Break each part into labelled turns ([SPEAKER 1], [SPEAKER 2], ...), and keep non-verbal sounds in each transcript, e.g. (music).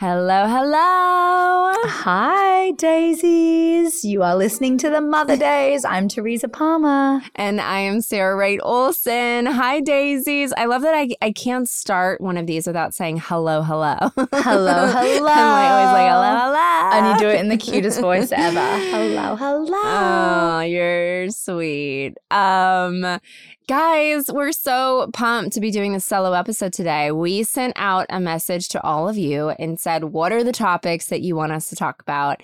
[SPEAKER 1] Hello, hello.
[SPEAKER 2] Hi, Dazeys. You are listening to the Mother Daze. I'm Teresa Palmer.
[SPEAKER 1] And I am Sarah Wright Olsen. Hi, Dazeys. I love that I, I can't start one of these without saying hello, hello.
[SPEAKER 2] Hello, (laughs) hello.
[SPEAKER 1] I'm always like, hello, hello.
[SPEAKER 2] And you do it in the cutest voice ever. (laughs) Hello, hello.
[SPEAKER 1] Oh, you're sweet. Um, guys, we're so pumped to be doing this solo episode today. We sent out a message to all of you and said, What are the topics that you want us to talk about?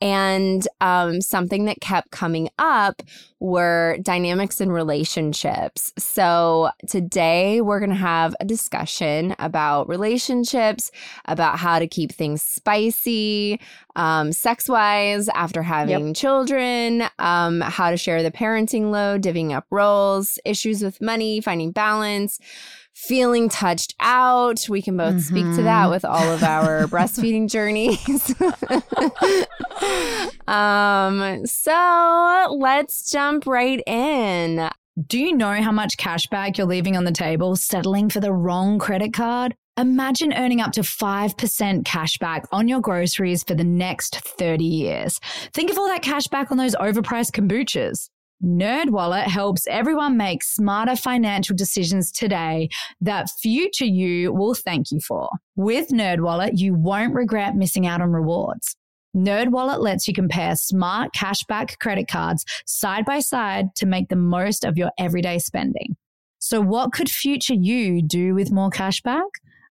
[SPEAKER 1] And um, something that kept coming up were dynamics in relationships. So today we're going to have a discussion about relationships, about how to keep things spicy, um, sex wise, after having yep. children, um, how to share the parenting load, divvying up roles, issues with money, finding balance feeling touched out. We can both mm-hmm. speak to that mm-hmm. with all of our (laughs) breastfeeding journeys. (laughs) um, so let's jump right in.
[SPEAKER 2] Do you know how much cash back you're leaving on the table settling for the wrong credit card? Imagine earning up to 5% cash back on your groceries for the next 30 years. Think of all that cash back on those overpriced kombuchas. NerdWallet helps everyone make smarter financial decisions today that future you will thank you for. With NerdWallet, you won't regret missing out on rewards. NerdWallet lets you compare smart cashback credit cards side by side to make the most of your everyday spending. So what could future you do with more cashback?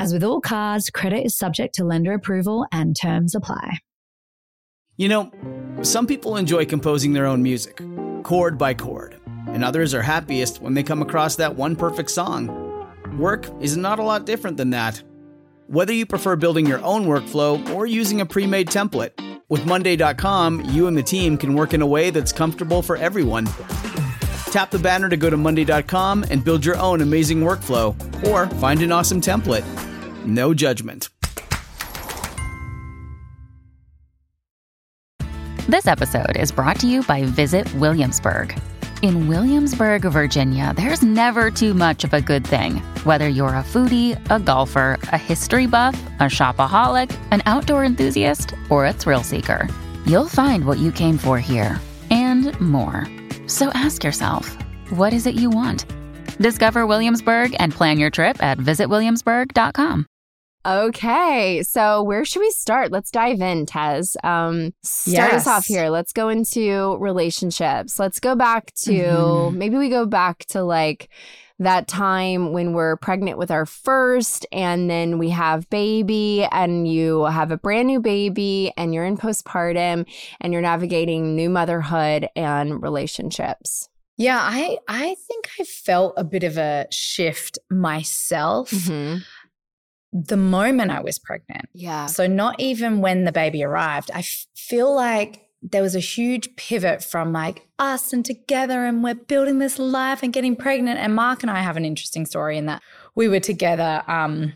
[SPEAKER 2] As with all cards, credit is subject to lender approval and terms apply.
[SPEAKER 3] You know, some people enjoy composing their own music, chord by chord, and others are happiest when they come across that one perfect song. Work is not a lot different than that. Whether you prefer building your own workflow or using a pre made template, with Monday.com, you and the team can work in a way that's comfortable for everyone. Tap the banner to go to Monday.com and build your own amazing workflow, or find an awesome template. No judgment.
[SPEAKER 4] This episode is brought to you by Visit Williamsburg. In Williamsburg, Virginia, there's never too much of a good thing. Whether you're a foodie, a golfer, a history buff, a shopaholic, an outdoor enthusiast, or a thrill seeker, you'll find what you came for here and more. So ask yourself, what is it you want? Discover Williamsburg and plan your trip at visitwilliamsburg.com.
[SPEAKER 1] Okay, so where should we start? Let's dive in, Tez. Um, start yes. us off here. Let's go into relationships. Let's go back to mm-hmm. maybe we go back to like that time when we're pregnant with our first and then we have baby and you have a brand new baby and you're in postpartum and you're navigating new motherhood and relationships.
[SPEAKER 2] Yeah, I I think I felt a bit of a shift myself. Mm-hmm the moment I was pregnant.
[SPEAKER 1] Yeah.
[SPEAKER 2] So, not even when the baby arrived, I f- feel like there was a huge pivot from like us and together and we're building this life and getting pregnant. And Mark and I have an interesting story in that we were together um,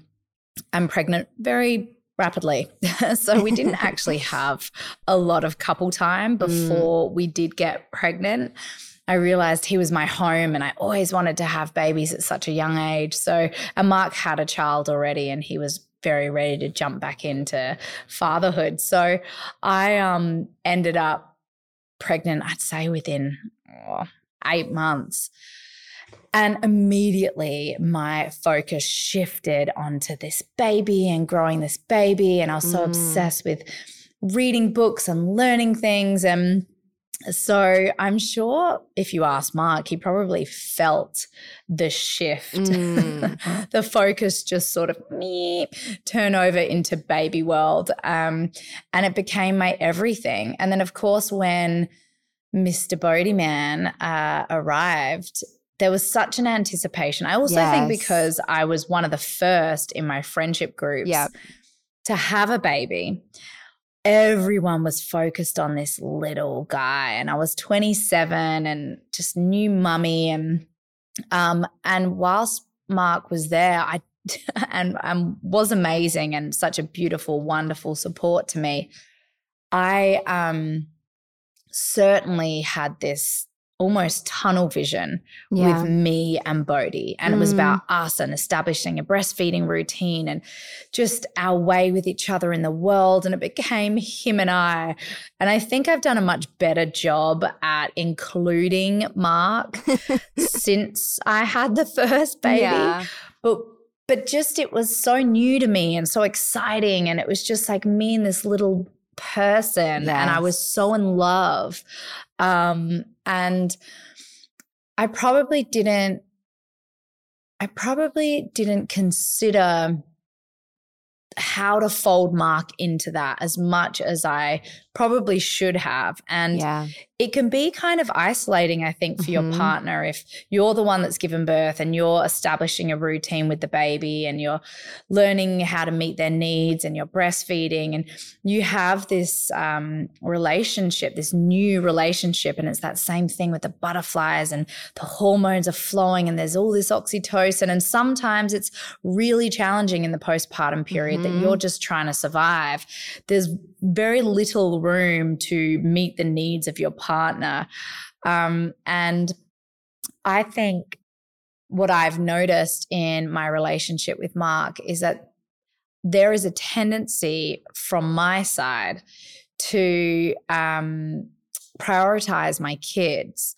[SPEAKER 2] and pregnant very rapidly. (laughs) so we didn't actually (laughs) have a lot of couple time mm. before mm. we did get pregnant. I realized he was my home and I always wanted to have babies at such a young age. So, and Mark had a child already and he was very ready to jump back into fatherhood. So I um, ended up pregnant, I'd say within oh, eight months. And immediately my focus shifted onto this baby and growing this baby. And I was so mm. obsessed with reading books and learning things. And so I'm sure if you ask Mark, he probably felt the shift, mm. (laughs) the focus just sort of turn over into baby world. Um, and it became my everything. And then, of course, when Mr. Bodhi Man uh, arrived, there was such an anticipation. I also
[SPEAKER 1] Yes.
[SPEAKER 2] think because I was one of the first in my friendship groups
[SPEAKER 1] Yep.
[SPEAKER 2] to have a baby, everyone was focused on this little guy. And I was 27 and just new mummy. And um, and whilst Mark was there, I (laughs) and um, was amazing and such a beautiful, wonderful support to me. I um certainly had this almost tunnel vision
[SPEAKER 1] Yeah.
[SPEAKER 2] with me and Bodhi. And it was
[SPEAKER 1] Mm.
[SPEAKER 2] about us and establishing a breastfeeding routine and just our way with each other in the world. And it became him and I. And I think I've done a much better job at including Mark (laughs) since I had the first baby
[SPEAKER 1] Yeah.
[SPEAKER 2] but but just it was so new to me and so exciting and it was just like me and this little person and i was so in love um and i probably didn't i probably didn't consider how to fold mark into that as much as i probably should have and
[SPEAKER 1] yeah.
[SPEAKER 2] it can be kind of isolating, I think, for
[SPEAKER 1] Mhm.
[SPEAKER 2] your partner if you're the one that's given birth and you're establishing a routine with the baby and you're learning how to meet their needs and you're breastfeeding and you have this um, relationship, this new relationship. And it's that same thing with the butterflies and the hormones are flowing and there's all this oxytocin. And sometimes it's really challenging in the postpartum period that
[SPEAKER 1] Mhm.
[SPEAKER 2] you're just trying to survive. There's very little room to meet the needs of your partner. Um, and I think what I've noticed in my relationship with Mark is that there is a tendency from my side to um, prioritize my kids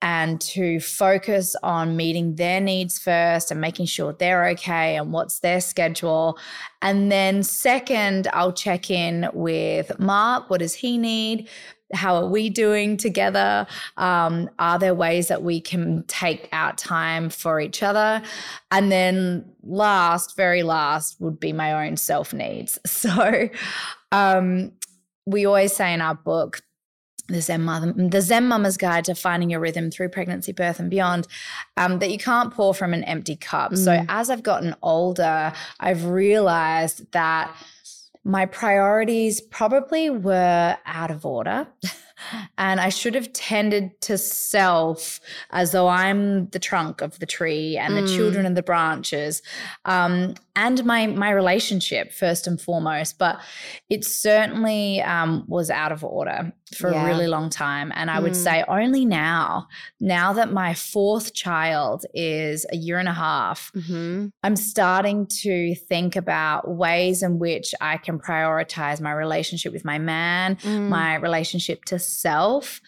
[SPEAKER 2] and to focus on meeting their needs first and making sure they're okay and what's their schedule. And then, second, I'll check in with Mark. What does he need? How are we doing together? Um, are there ways that we can take out time for each other? And then, last, very last, would be my own self needs. (laughs) So, um, we always say in our book, the Zen Mother, the Zen Mama's Guide to Finding Your Rhythm Through Pregnancy, Birth, and Beyond, um, that you can't pour from an empty cup. So
[SPEAKER 1] Mm.
[SPEAKER 2] as I've gotten older, I've realized that my priorities probably were out of order. (laughs) And I should have tended to self as though I'm the trunk of the tree and the
[SPEAKER 1] Mm.
[SPEAKER 2] children and the branches, um, and my my relationship first and foremost. But it certainly um, was out of order for
[SPEAKER 1] Yeah.
[SPEAKER 2] a really long time. And I would
[SPEAKER 1] Mm.
[SPEAKER 2] say only now, now that my fourth child is a year and a half,
[SPEAKER 1] hmm
[SPEAKER 2] I'm starting to think about ways in which I can prioritize my relationship with my man,
[SPEAKER 1] Mm.
[SPEAKER 2] my relationship to self.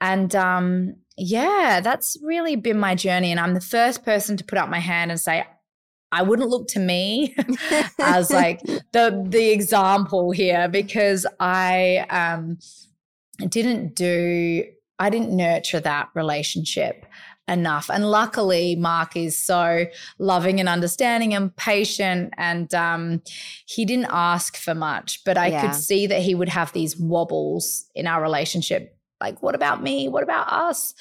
[SPEAKER 2] And um, yeah, that's really been my journey. And I'm the first person to put up my hand and say, I wouldn't look to me (laughs) as like the the example here because I um didn't do I didn't nurture that relationship enough. And luckily Mark is so loving and understanding and patient and um he didn't ask for much, but I
[SPEAKER 1] Yeah.
[SPEAKER 2] could see that he would have these wobbles in our relationship like what about me? What about us?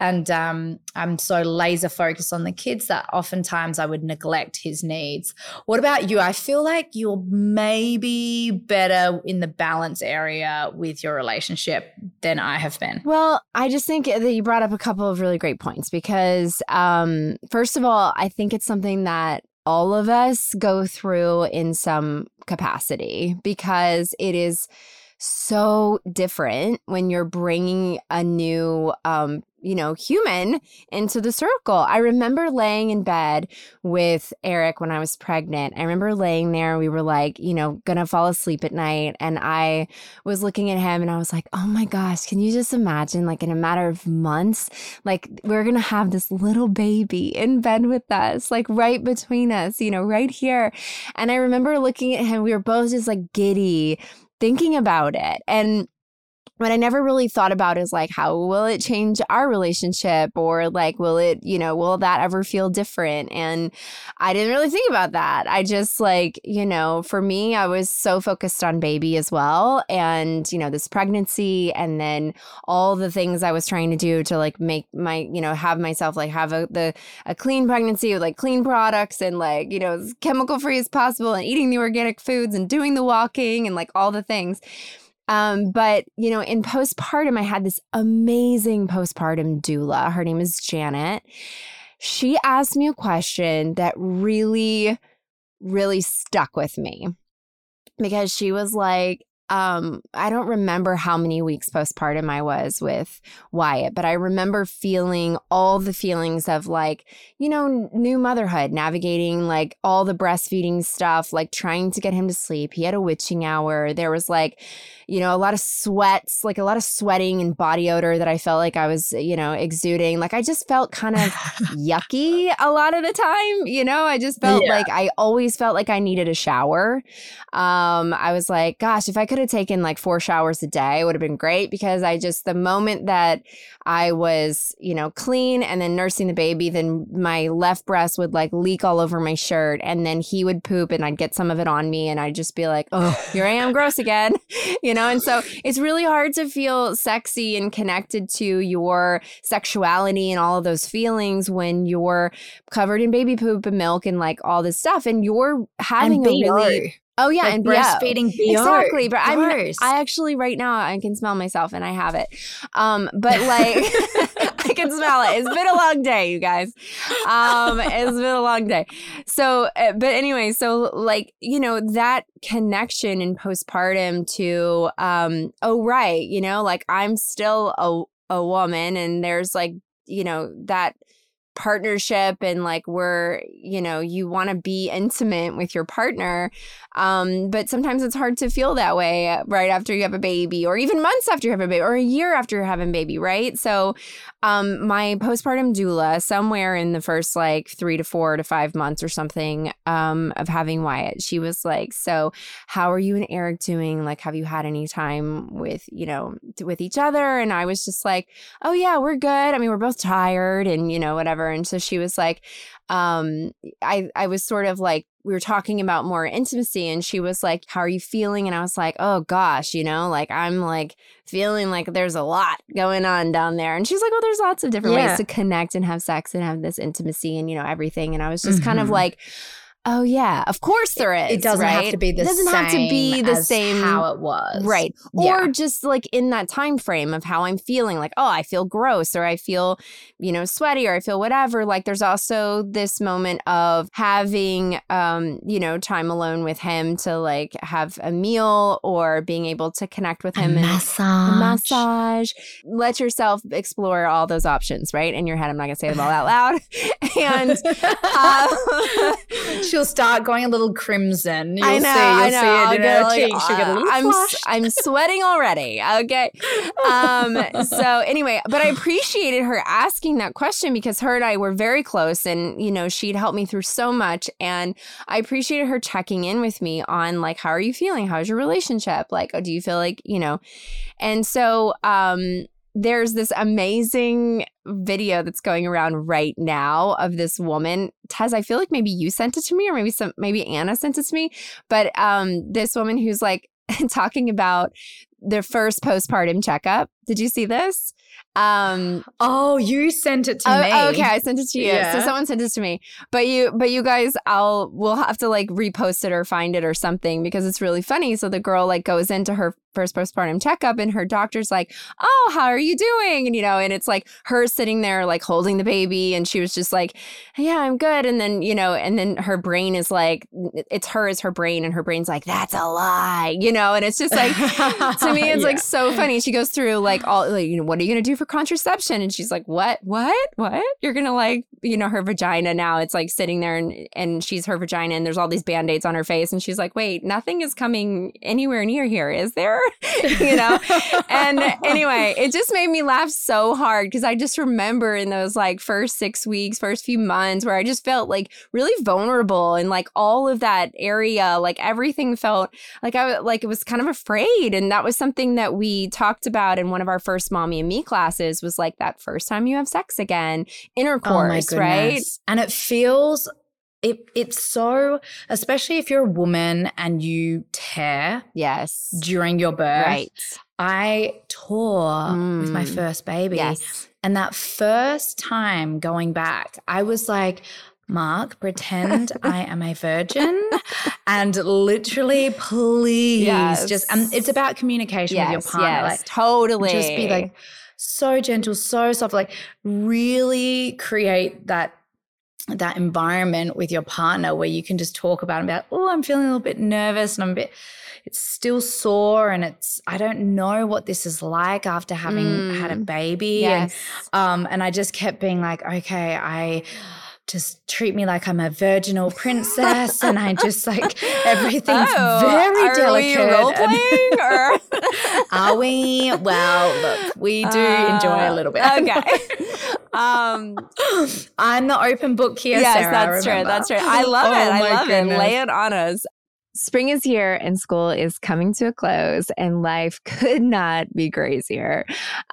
[SPEAKER 2] And um, I'm so laser focused on the kids that oftentimes I would neglect his needs. What about you? I feel like you're maybe better in the balance area with your relationship than I have been.
[SPEAKER 1] Well, I just think that you brought up a couple of really great points because, um, first of all, I think it's something that all of us go through in some capacity because it is so different when you're bringing a new um you know human into the circle. I remember laying in bed with eric when i was pregnant. I remember laying there we were like you know gonna fall asleep at night and i was looking at him and i was like oh my gosh can you just imagine like in a matter of months like we're gonna have this little baby in bed with us like right between us you know right here. And i remember looking at him we were both just like giddy thinking about it. And what I never really thought about is like, how will it change our relationship? Or like, will it, you know, will that ever feel different? And I didn't really think about that. I just like, you know, for me, I was so focused on baby as well. And, you know, this pregnancy and then all the things I was trying to do to like make my, you know, have myself like have a, the, a clean pregnancy with like clean products and like, you know, as chemical free as possible and eating the organic foods and doing the walking and like all the things um, but, you know, in postpartum, I had this amazing postpartum doula. Her name is Janet. She asked me a question that really, really stuck with me because she was like, um, I don't remember how many weeks postpartum I was with Wyatt, but I remember feeling all the feelings of like, you know, new motherhood, navigating like all the breastfeeding stuff, like trying to get him to sleep. He had a witching hour. There was like, you know, a lot of sweats, like a lot of sweating and body odor that I felt like I was, you know, exuding. Like I just felt kind of (laughs) yucky a lot of the time. You know, I just felt yeah. like I always felt like I needed a shower. Um, I was like, gosh, if I could have taken like four showers a day, it would have been great because I just, the moment that I was, you know, clean and then nursing the baby, then my left breast would like leak all over my shirt and then he would poop and I'd get some of it on me and I'd just be like, oh, here I am, (laughs) gross again, (laughs) you know? And so it's really hard to feel sexy and connected to your sexuality and all of those feelings when you're covered in baby poop and milk and like all this stuff and you're having
[SPEAKER 5] and
[SPEAKER 1] a really Oh yeah,
[SPEAKER 5] like and breastfeeding
[SPEAKER 1] yeah, exactly. But I'm I actually right now I can smell myself and I have it. Um, but like (laughs) I can smell it. It's been a long day, you guys. Um, it's been a long day. So, uh, but anyway, so like you know that connection in postpartum to um, oh right, you know, like I'm still a a woman, and there's like you know that partnership and like we're you know you want to be intimate with your partner um but sometimes it's hard to feel that way right after you have a baby or even months after you have a baby or a year after you're having a baby right? So um my postpartum doula somewhere in the first like 3 to 4 to 5 months or something um of having Wyatt she was like so how are you and Eric doing? Like have you had any time with you know with each other? And I was just like oh yeah we're good. I mean we're both tired and you know whatever and so she was like, um, I, I was sort of like, we were talking about more intimacy and she was like, how are you feeling? And I was like, oh gosh, you know, like I'm like feeling like there's a lot going on down there. And she's like, well, there's lots of different yeah. ways to connect and have sex and have this intimacy and, you know, everything. And I was just mm-hmm. kind of mm-hmm. like, Oh yeah, of course there is.
[SPEAKER 5] It doesn't
[SPEAKER 1] right?
[SPEAKER 5] have to be the same. it doesn't have to be the same how it was,
[SPEAKER 1] right? Yeah. Or just like in that time frame of how I'm feeling, like oh, I feel gross, or I feel, you know, sweaty, or I feel whatever. Like there's also this moment of having, um, you know, time alone with him to like have a meal or being able to connect with him
[SPEAKER 5] a
[SPEAKER 1] and
[SPEAKER 5] massage,
[SPEAKER 1] a massage. Let yourself explore all those options, right? In your head, I'm not gonna say them all out loud, (laughs) and. (laughs) Uh,
[SPEAKER 5] she'll start going a little crimson. You'll
[SPEAKER 1] I know,
[SPEAKER 5] see,
[SPEAKER 1] I
[SPEAKER 5] know.
[SPEAKER 1] I'll
[SPEAKER 5] get
[SPEAKER 1] like,
[SPEAKER 5] cheek. She'll get a little
[SPEAKER 1] I'm
[SPEAKER 5] flushed.
[SPEAKER 1] I'm sweating already. Okay. Um. (laughs) So anyway, but I appreciated her asking that question because her and I were very close, and you know she'd helped me through so much, and I appreciated her checking in with me on like how are you feeling? How's your relationship? Like, oh, do you feel like you know? And so um there's this amazing video that's going around right now of this woman. Tez, I feel like maybe you sent it to me, or maybe some maybe Anna sent it to me. But um, this woman who's like (laughs) talking about their first postpartum checkup. Did you see this?
[SPEAKER 5] Um, oh, you sent it to
[SPEAKER 1] oh,
[SPEAKER 5] me.
[SPEAKER 1] Okay, I sent it to you. Yeah. So someone sent it to me. But you, but you guys, I'll we'll have to like repost it or find it or something because it's really funny. So the girl like goes into her first postpartum checkup and her doctor's like, "Oh, how are you doing?" And you know, and it's like her sitting there like holding the baby and she was just like, "Yeah, I'm good." And then, you know, and then her brain is like it's her as her brain and her brain's like, "That's a lie." You know, and it's just like to me (laughs) it's yeah. like so funny. She goes through like all like, you know, what are you gonna do for contraception? And she's like, What? What? What? You're gonna like, you know, her vagina now. It's like sitting there and and she's her vagina and there's all these band-aids on her face. And she's like, Wait, nothing is coming anywhere near here, is there? (laughs) you know? and anyway, it just made me laugh so hard because I just remember in those like first six weeks, first few months where I just felt like really vulnerable and like all of that area, like everything felt like I like it was kind of afraid. And that was something that we talked about in one of our first mommy and me classes was like that first time you have sex again, oh intercourse, oh right?
[SPEAKER 2] And it feels it it's so especially if you're a woman and you tear
[SPEAKER 1] yes
[SPEAKER 2] during your birth
[SPEAKER 1] right
[SPEAKER 2] i tore mm. with my mm. first baby
[SPEAKER 1] yes.
[SPEAKER 2] and that first time going back i was like Mark, pretend I (laughs) am a virgin and literally, please yes. just, um, it's about communication yes, with your partner.
[SPEAKER 1] Yes, like, totally.
[SPEAKER 2] Just be like so gentle, so soft, like really create that that environment with your partner where you can just talk about about oh i'm feeling a little bit nervous and i'm a bit it's still sore and it's i don't know what this is like after having mm. had a mm. baby
[SPEAKER 1] yes.
[SPEAKER 2] and um and i just kept being like okay i just treat me like I'm a virginal (laughs) princess, and I just like everything's oh, very
[SPEAKER 1] are
[SPEAKER 2] delicate.
[SPEAKER 1] Are we role playing, or (laughs)
[SPEAKER 2] are we? Well, look, we do uh, enjoy a little bit.
[SPEAKER 1] Okay. (laughs) Um,
[SPEAKER 2] I'm the open book here.
[SPEAKER 1] Yes,
[SPEAKER 2] Sarah,
[SPEAKER 1] that's true. That's true. I love
[SPEAKER 2] oh,
[SPEAKER 1] it. I love
[SPEAKER 2] goodness.
[SPEAKER 1] it. Lay it on us. Spring is here and school is coming to a close, and life (laughs) could not be crazier.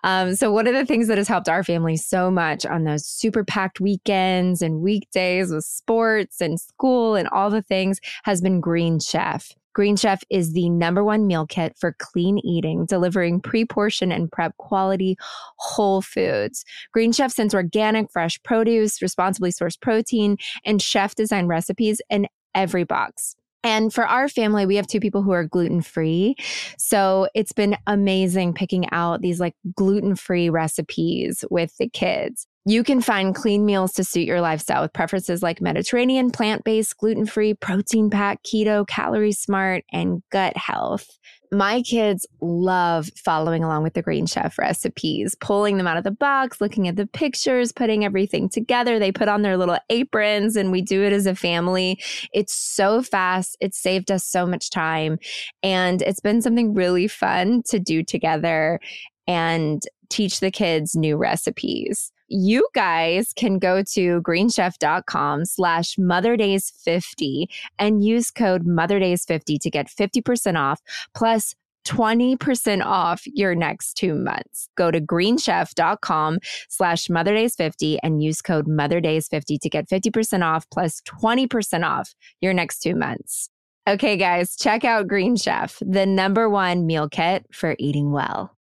[SPEAKER 1] Um, so, one of the things that has helped our family so much on those super packed weekends and weekdays with sports and school and all the things has been Green Chef. Green Chef is the number one meal kit for clean eating, delivering pre portion and prep quality whole foods. Green Chef sends organic, fresh produce, responsibly sourced protein, and chef designed recipes in every box. And for our family, we have two people who are gluten free. So it's been amazing picking out these like gluten free recipes with the kids. You can find clean meals to suit your lifestyle with preferences like Mediterranean, plant based, gluten free, protein packed, keto, calorie smart, and gut health. My kids love following along with the Green Chef recipes, pulling them out of the box, looking at the pictures, putting everything together. They put on their little aprons and we do it as a family. It's so fast. It saved us so much time. And it's been something really fun to do together and teach the kids new recipes you guys can go to greenchef.com slash motherdaze50 and use code motherdaze50 to get 50% off plus 20% off your next two months. Go to greenchef.com slash motherdaze50 and use code motherdaze50 to get 50% off plus 20% off your next two months. Okay, guys, check out Green Chef, the number one meal kit for eating well.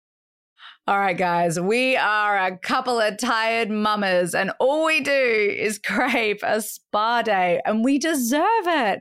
[SPEAKER 2] All right, guys, we are a couple of tired mamas, and all we do is (laughs) crave a spa day, and we deserve it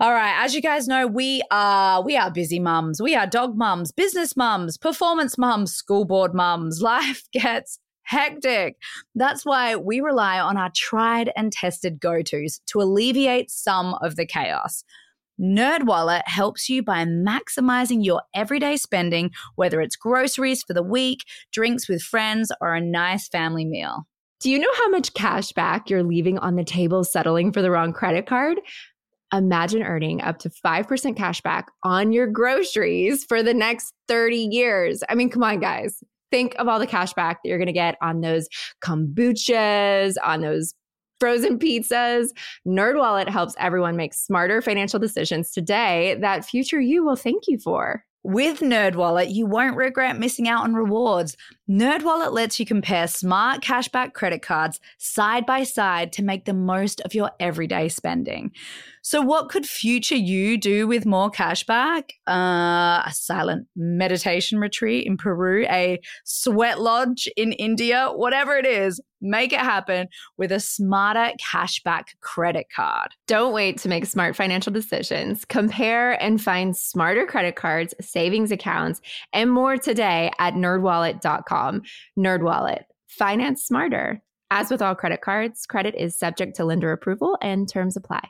[SPEAKER 2] All right, as you guys know, we are we are busy mums. We are dog mums, business mums, performance mums, school board mums. (laughs) Life gets hectic. That's why we rely on our tried and tested go-tos to alleviate some of the chaos. NerdWallet helps you by maximizing your everyday spending, whether it's groceries for the week, drinks with friends, or a nice family meal.
[SPEAKER 1] Do you know how much cash back you're leaving on the table settling for the wrong credit card? Imagine earning up to 5% cash back on your groceries for the next 30 years. I mean, come on, guys. Think of all the cash back that you're going to get on those kombuchas, on those frozen pizzas. NerdWallet helps everyone make smarter financial decisions today that future you will thank you for.
[SPEAKER 2] With NerdWallet, you won't regret missing out on rewards. NerdWallet lets you compare smart cashback credit cards side by side to make the most of your everyday spending. So, what could future you do with more cashback? Uh, a silent meditation retreat in Peru, a sweat lodge in India, whatever it is, make it happen with a smarter cashback credit card.
[SPEAKER 1] Don't wait to make smart financial decisions. Compare and find smarter credit cards, savings accounts, and more today at nerdwallet.com. Nerdwallet, finance smarter. As with all credit cards, credit is subject to lender approval and terms apply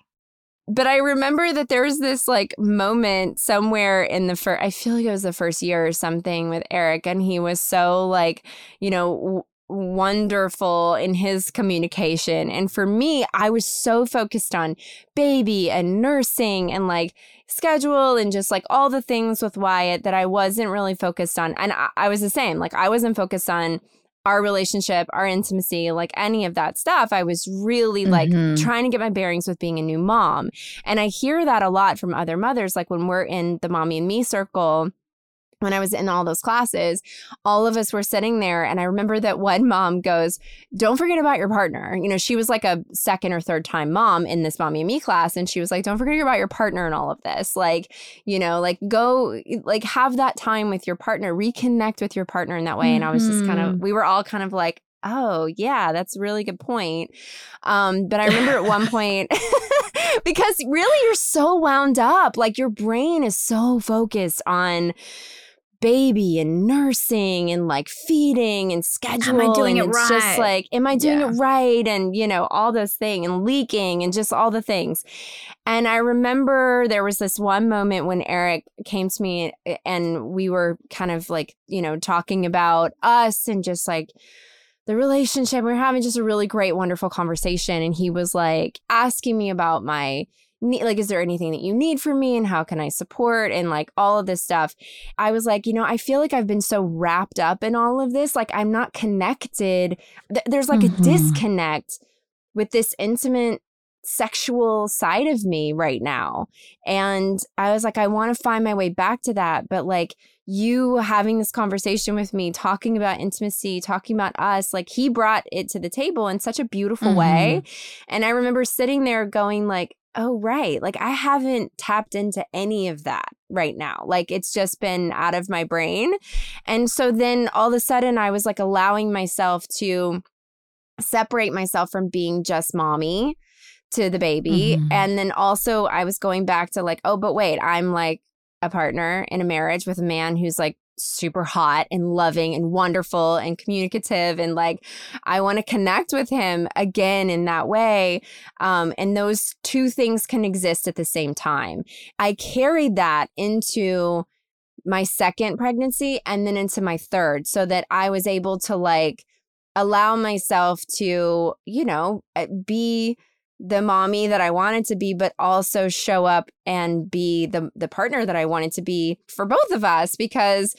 [SPEAKER 1] but I remember that there was this like moment somewhere in the first, I feel like it was the first year or something with Eric, and he was so like, you know, w- wonderful in his communication. And for me, I was so focused on baby and nursing and like schedule and just like all the things with Wyatt that I wasn't really focused on. And I, I was the same, like, I wasn't focused on our relationship, our intimacy, like any of that stuff. I was really like mm-hmm. trying to get my bearings with being a new mom. And I hear that a lot from other mothers, like when we're in the mommy and me circle when I was in all those classes, all of us were sitting there. And I remember that one mom goes, Don't forget about your partner. You know, she was like a second or third time mom in this mommy and me class. And she was like, Don't forget about your partner and all of this. Like, you know, like go, like have that time with your partner, reconnect with your partner in that way. And I was just kind of, mm-hmm. we were all kind of like, Oh, yeah, that's a really good point. Um, but I remember at one (laughs) point, (laughs) because really you're so wound up, like your brain is so focused on, baby and nursing and like feeding and scheduling. Am I doing it right? Just like, am I doing yeah. it right? And you know, all those things and leaking and just all the things. And I remember there was this one moment when Eric came to me and we were kind of like, you know, talking about us and just like the relationship. We were having just a really great, wonderful conversation. And he was like asking me about my need, like, is there anything that you need from me and how can I support and like all of this stuff. I was like, you know, I feel like I've been so wrapped up in all of this. Like, I'm not connected. Th- there's like mm-hmm. a disconnect with this intimate sexual side of me right now. And I was like, I want to find my way back to that. But like, you having this conversation with me, talking about intimacy, talking about us, like he brought it to the table in such a beautiful mm-hmm. way. And I remember sitting there going like, oh right like i haven't tapped into any of that right now like it's just been out of my brain and so then all of a sudden i was like allowing myself to separate myself from being just mommy to the baby mm-hmm. and then also i was going back to like oh but wait i'm like a partner in a marriage with a man who's like super hot and loving and wonderful and communicative and like I want to connect with him again in that way um, and those two things can exist at the same time. I carried that into my second pregnancy and then into my third so that I was able to like allow myself to you know eh, be the mommy that I wanted to be, but also show up and be the the partner that I wanted to be for both of us because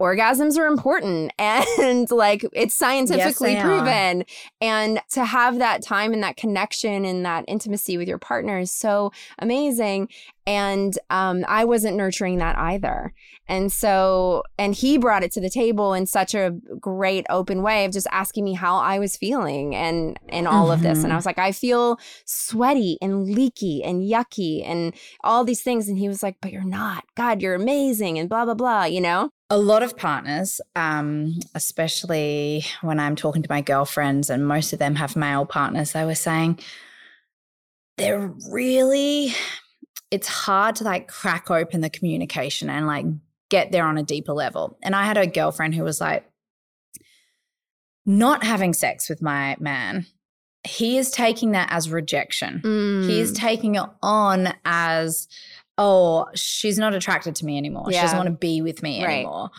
[SPEAKER 1] orgasms are important. (laughs) And like it's scientifically yes, proven. And to have that time and that connection and that intimacy with your partner is so amazing And um, I wasn't nurturing that either. And so, and he brought it to the table in such a great open way of just asking me how I was feeling and and all mm-hmm. of this. And I mm-hmm. was like, I feel sweaty and leaky and yucky and all these things. And he was like, But you're not. God, you're amazing and blah blah blah. You know.
[SPEAKER 2] A lot of partners, um, especially when I'm talking to my girlfriends, and most of them have male partners, they were saying they're really it's hard to like crack open the communication and like get there on a deeper level. And I had a girlfriend who was like, not having sex with my man, he is taking that as rejection. Mm. He is taking it on as, oh, she's not attracted to me anymore. Yeah. She doesn't want to be with me right. anymore.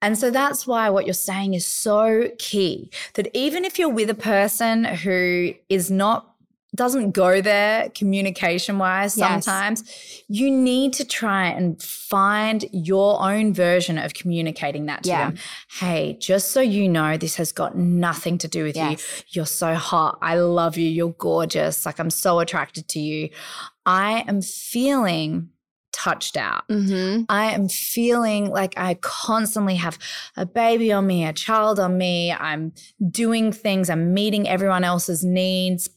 [SPEAKER 2] And so that's why what you're saying is so key that even if you're with a person who is not doesn't go there communication wise yes. sometimes you need to try and find your own version of communicating that to yeah. them hey just so you know this has got nothing to do with yes. you you're so hot i love you you're gorgeous like i'm so attracted to you i am feeling touched out. Mm-hmm. I am feeling like I constantly have a baby on me, a child on me. I'm doing things, I'm meeting everyone else's needs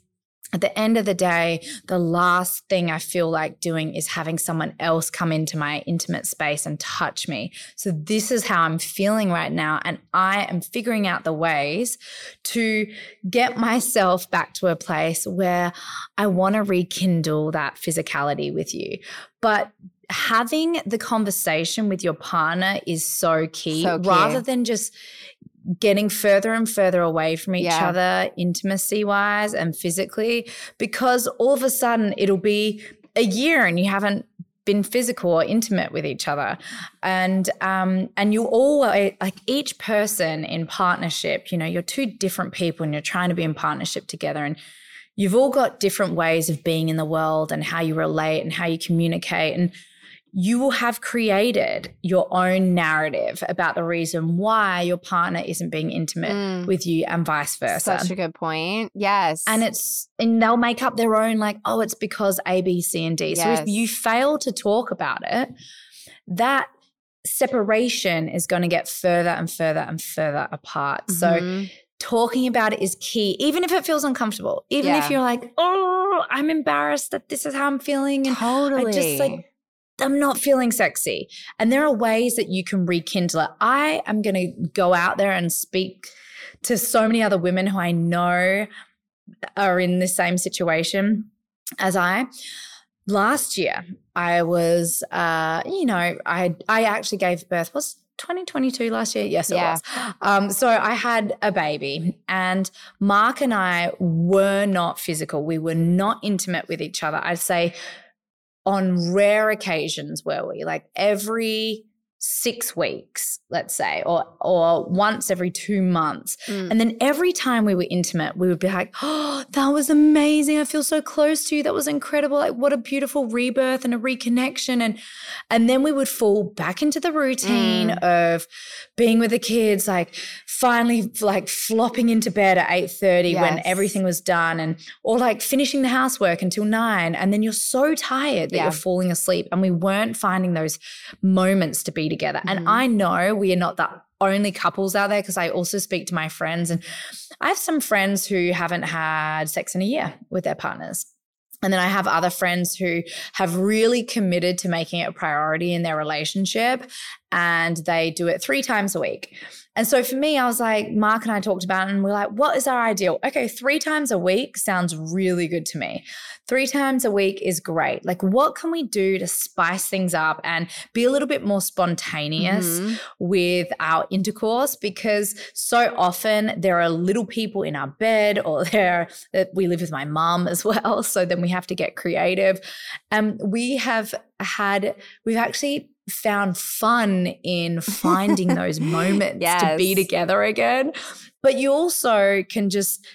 [SPEAKER 2] at the end of the day, the last thing I feel like doing is having someone else come into my intimate space and touch me. So, this is how I'm feeling right now. And I am figuring out the ways to get myself back to a place where I want to rekindle that physicality with you. But having the conversation with your partner is so key, so key. rather than just getting further and further away from each yeah. other, intimacy wise and physically, because all of a sudden it'll be a year and you haven't been physical or intimate with each other and um and you all like each person in partnership you know you're two different people and you're trying to be in partnership together and you've all got different ways of being in the world and how you relate and how you communicate and you will have created your own narrative about the reason why your partner isn't being intimate mm. with you and vice versa.
[SPEAKER 1] Such a good point. Yes.
[SPEAKER 2] And it's and they'll make up their own like, oh, it's because A, B, C, and D. Yes. So if you fail to talk about it, that separation is going to get further and further and further apart. Mm-hmm. So talking about it is key, even if it feels uncomfortable. Even yeah. if you're like, oh, I'm embarrassed that this is how I'm feeling. And totally. I just like I'm not feeling sexy. And there are ways that you can rekindle it. I am going to go out there and speak to so many other women who I know are in the same situation as I. Last year, I was, uh, you know, I I actually gave birth. Was 2022 last year? Yes, it yeah. was. Um, so I had a baby, and Mark and I were not physical. We were not intimate with each other. I'd say on rare occasions were we? Like every six weeks, let's say, or or once every two months. Mm. And then every time we were intimate, we would be like, (gasps) oh, that was amazing. I feel so close to you. That was incredible. Like what a beautiful rebirth and a reconnection. And and then we would fall back into the routine mm. of being with the kids, like finally like flopping into bed at 8:30 yes. when everything was done and or like finishing the housework until 9 and then you're so tired that yeah. you're falling asleep and we weren't finding those moments to be together. Mm-hmm. And I know we are not the only couples out there because I also speak to my friends and I have some friends who haven't had sex in a year with their partners. And then I have other friends who have really committed to making it a priority in their relationship and they do it three times a week. And so for me, I was like, Mark and I talked about it and we're like, what is our ideal? Okay, three times a week sounds really good to me. Three times a week is great. Like, what can we do to spice things up and be a little bit more spontaneous mm-hmm. with our intercourse? Because so often there are little people in our bed or (laughs) there, we live with my mom as well. So then we have to get creative. And um, we have had, we've actually found fun in finding (laughs) those moments yes. to be together again. But you also can just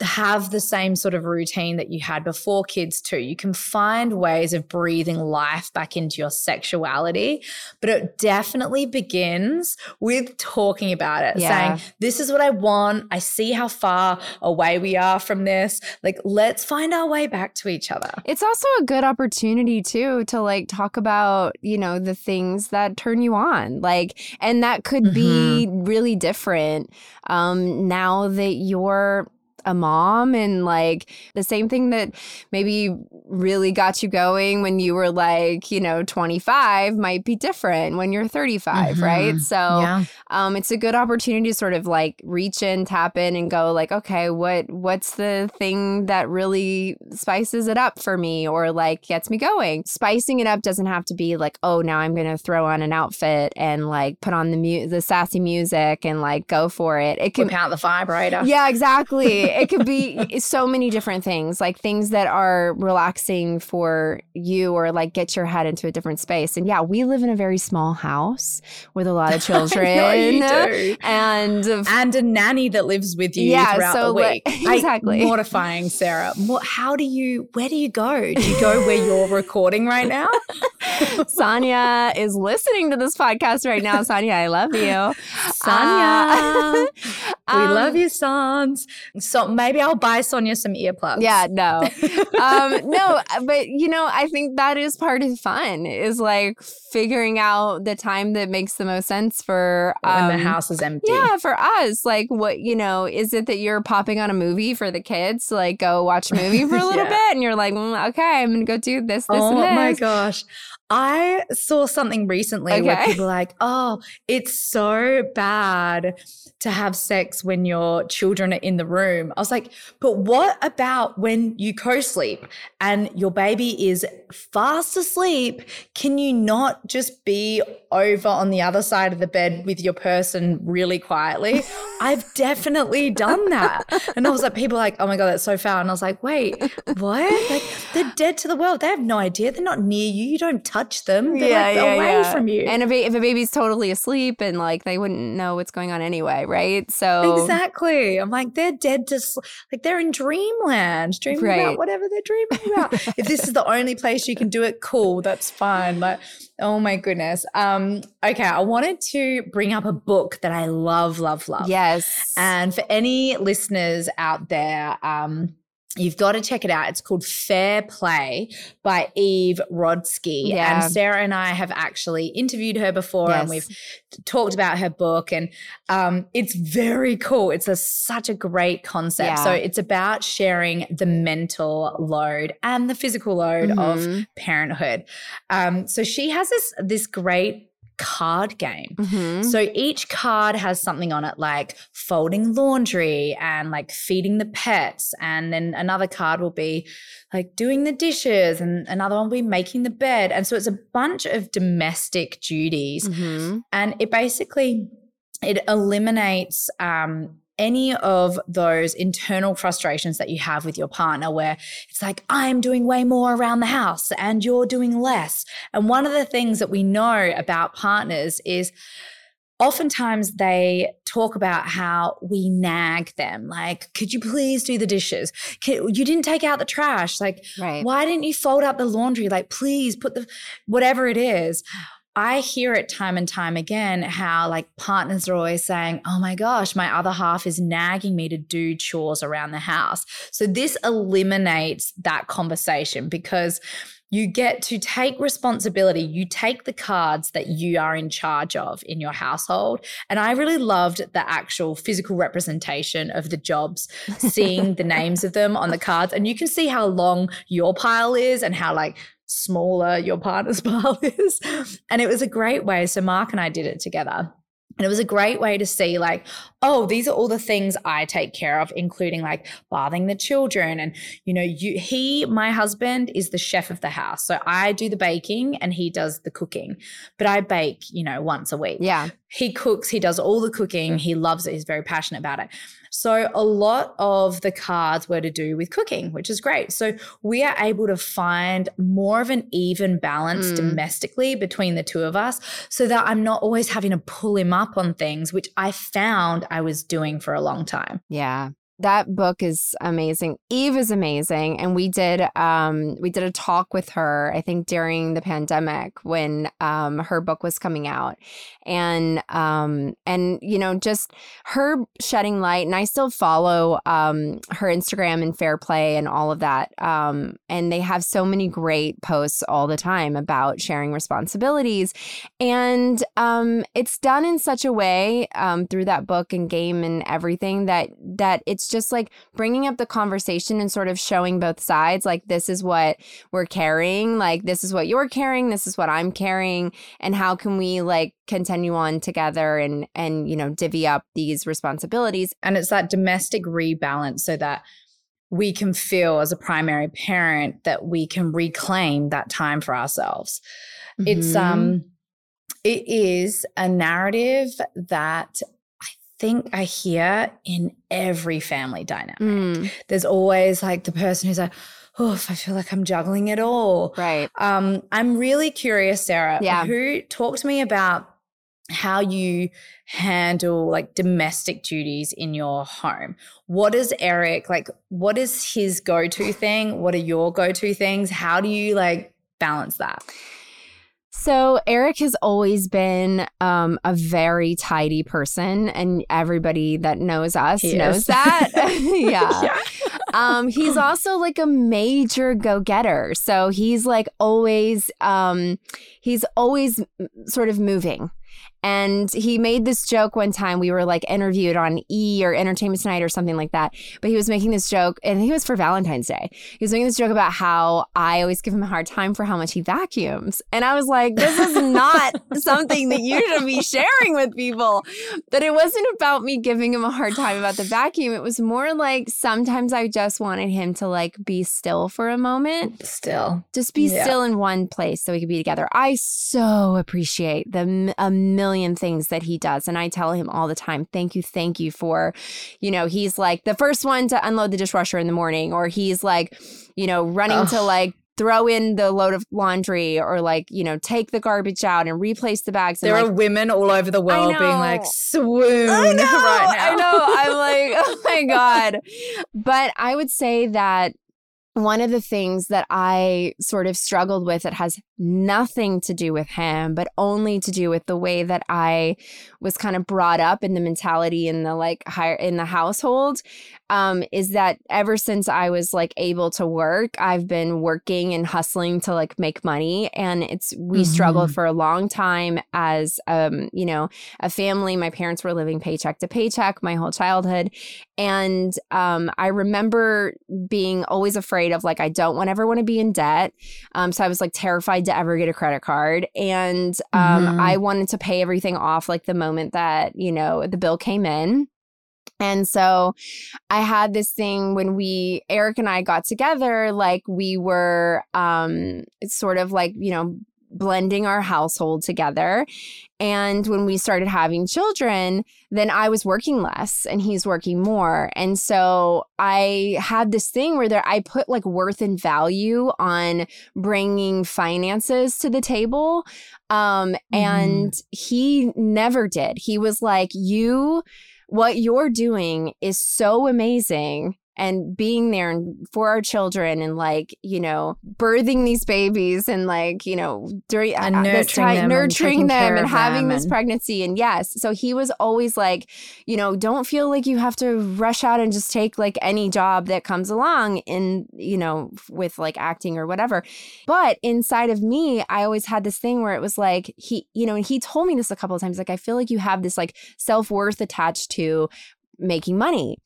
[SPEAKER 2] have the same sort of routine that you had before kids too. You can find ways of breathing life back into your sexuality, but it definitely begins with talking about it, yeah. saying, This is what I want. I see how far away we are from this. Like, let's find our way back to each other.
[SPEAKER 1] It's also a good opportunity too to like talk about, you know, the things that turn you on. Like, and that could mm-hmm. be really different um now that you're a mom and like the same thing that maybe really got you going when you were like, you know, 25 might be different when you're 35, mm-hmm. right? So yeah. um it's a good opportunity to sort of like reach in, tap in and go like, okay, what what's the thing that really spices it up for me or like gets me going? Spicing it up doesn't have to be like, oh, now I'm going to throw on an outfit and like put on the mu- the sassy music and like go for it. It
[SPEAKER 2] can count the vibrator.
[SPEAKER 1] Yeah, exactly it could be so many different things, like things that are relaxing for you or like get your head into a different space. And yeah, we live in a very small house with a lot of (laughs) children. and
[SPEAKER 2] and a nanny that lives with you yeah, throughout so the week. (laughs)
[SPEAKER 1] Like, exactly.
[SPEAKER 2] Mortifying, Sarah. What, how do you where do you go? Do you go where you're recording right now? (laughs)
[SPEAKER 1] Sonia is listening to this podcast right now. Sonia, I love you.
[SPEAKER 2] Sonia. Uh, we um, love you, Sans. So maybe I'll buy Sonia some earplugs.
[SPEAKER 1] Yeah, no. (laughs) um, no, but you know, I think that is part of fun is like figuring out the time that makes the most sense for
[SPEAKER 2] um, when the house is empty.
[SPEAKER 1] Yeah, for us. Like what, you know, is it that you're popping on a movie for the kids to like go watch a movie for a (laughs) little yeah. bit and you're like, mm, okay, I'm gonna go do this, this, oh, and this.
[SPEAKER 2] my gosh. I saw something recently okay. where people are like, oh, it's so bad to have sex when your children are in the room. I was like, but what about when you co sleep and your baby is fast asleep? Can you not just be over on the other side of the bed with your person really quietly? (laughs) I've definitely done that. And I was like, people like, oh my God, that's so foul. And I was like, wait, what? Like, they're dead to the world. They have no idea. They're not near you. You don't touch them. They're yeah, like yeah, away yeah. from you.
[SPEAKER 1] And if, if a baby's totally asleep and like they wouldn't know what's going on anyway, right? So
[SPEAKER 2] exactly. I'm like, they're dead to sl- like they're in dreamland, dreaming right. about whatever they're dreaming about. (laughs) if this is the only place you can do it, cool. That's fine. Like, oh my goodness. Um, okay, I wanted to bring up a book that I love, love, love.
[SPEAKER 1] Yes.
[SPEAKER 2] And for any listeners out there, um, You've got to check it out. It's called Fair Play by Eve Rodsky. Yeah. And Sarah and I have actually interviewed her before yes. and we've talked about her book. And um, it's very cool. It's a, such a great concept. Yeah. So it's about sharing the mental load and the physical load mm-hmm. of parenthood. Um, so she has this, this great card game. Mm-hmm. So each card has something on it like folding laundry and like feeding the pets. And then another card will be like doing the dishes and another one will be making the bed. And so it's a bunch of domestic duties. Mm-hmm. And it basically it eliminates um, any of those internal frustrations that you have with your partner where it's like, I'm doing way more around the house and you're doing less. And one of the things that we know about partners is oftentimes they talk about how we nag them like could you please do the dishes you didn't take out the trash like right. why didn't you fold up the laundry like please put the whatever it is I hear it time and time again how like partners are always saying, Oh my gosh, my other half is nagging me to do chores around the house. So this eliminates that conversation because you get to take responsibility. You take the cards that you are in charge of in your household. And I really loved the actual physical representation of the jobs, seeing the (laughs) names of them on the cards. And you can see how long your pile is and how like smaller your partner's (laughs) pile is. And it was a great way. So Mark and I did it together. And it was a great way to see, like, oh, these are all the things I take care of, including like bathing the children. And, you know, you, he, my husband, is the chef of the house. So I do the baking and he does the cooking. But I bake, you know, once a week.
[SPEAKER 1] Yeah.
[SPEAKER 2] He cooks, he does all the cooking. He loves it. He's very passionate about it. So a lot of the cards were to do with cooking, which is great. So we are able to find more of an even balance mm. domestically between the two of us so that I'm not always having to pull him up on things, which I found I was doing for a long time.
[SPEAKER 1] Yeah. That book is amazing. Eve is amazing, and we did um we did a talk with her. I think during the pandemic when um her book was coming out, and um and you know just her shedding light. And I still follow um her Instagram and Fair Play and all of that. Um and they have so many great posts all the time about sharing responsibilities, and um it's done in such a way um through that book and game and everything that that it's just like bringing up the conversation and sort of showing both sides like this is what we're carrying like this is what you're carrying this is what i'm carrying and how can we like continue on together and and you know divvy up these responsibilities
[SPEAKER 2] and it's that domestic rebalance so that we can feel as a primary parent that we can reclaim that time for ourselves mm-hmm. it's um it is a narrative that think I hear in every family dynamic. Mm. There's always like the person who's like, oh, I feel like I'm juggling it all.
[SPEAKER 1] Right.
[SPEAKER 2] Um, I'm really curious, Sarah. Yeah. Who talk to me about how you handle like domestic duties in your home. What is Eric like? What is his go to thing? What are your go to things? How do you like balance that?
[SPEAKER 1] So Eric has always been um, a very tidy person, and everybody that knows us he knows is. that. (laughs) (laughs) yeah. yeah. Um, he's also like a major go-getter. So he's like always um, he's always sort of moving. And he made this joke one time. We were like interviewed on E or Entertainment Tonight or something like that. But he was making this joke, and he was for Valentine's Day. He was making this joke about how I always give him a hard time for how much he vacuums. And I was like, this is not (laughs) something that you should be sharing with people. But it wasn't about me giving him a hard time about the vacuum. It was more like sometimes I just wanted him to like be still for a moment.
[SPEAKER 2] Still.
[SPEAKER 1] Just be yeah. still in one place so we could be together. I so appreciate the a million million things that he does. And I tell him all the time, thank you, thank you for, you know, he's like the first one to unload the dishwasher in the morning, or he's like, you know, running Ugh. to like throw in the load of laundry or like you know take the garbage out and replace the bags
[SPEAKER 2] there
[SPEAKER 1] like,
[SPEAKER 2] are women all over the world being like swoon
[SPEAKER 1] I (laughs) know,
[SPEAKER 2] right now
[SPEAKER 1] i know i'm (laughs) like (laughs) oh my god but i would say that one of the things that I sort of struggled with that has nothing to do with him, but only to do with the way that I was kind of brought up in the mentality in the like higher in the household, um, is that ever since I was like able to work, I've been working and hustling to like make money. And it's we mm-hmm. struggled for a long time as um, you know, a family. My parents were living paycheck to paycheck my whole childhood. And um, I remember being always afraid of like, I don't want ever want to be in debt. Um, so I was like terrified to ever get a credit card. And um, mm-hmm. I wanted to pay everything off like the moment that, you know, the bill came in. And so I had this thing when we, Eric and I got together, like we were um, sort of like, you know, blending our household together. And when we started having children, then I was working less and he's working more. And so I had this thing where there I put like worth and value on bringing finances to the table. Um, mm-hmm. and he never did. He was like, "You what you're doing is so amazing and being there for our children and like you know birthing these babies and like you know during
[SPEAKER 2] and uh, nurturing time, them
[SPEAKER 1] nurturing
[SPEAKER 2] and
[SPEAKER 1] them and
[SPEAKER 2] having
[SPEAKER 1] them this pregnancy and yes. So he was always like you know don't feel like you have to rush out and just take like any job that comes along in you know with like acting or whatever. But inside of me i always had this thing where it was like he you know and he told me this a couple of times like i feel like you have this like self-worth attached to making money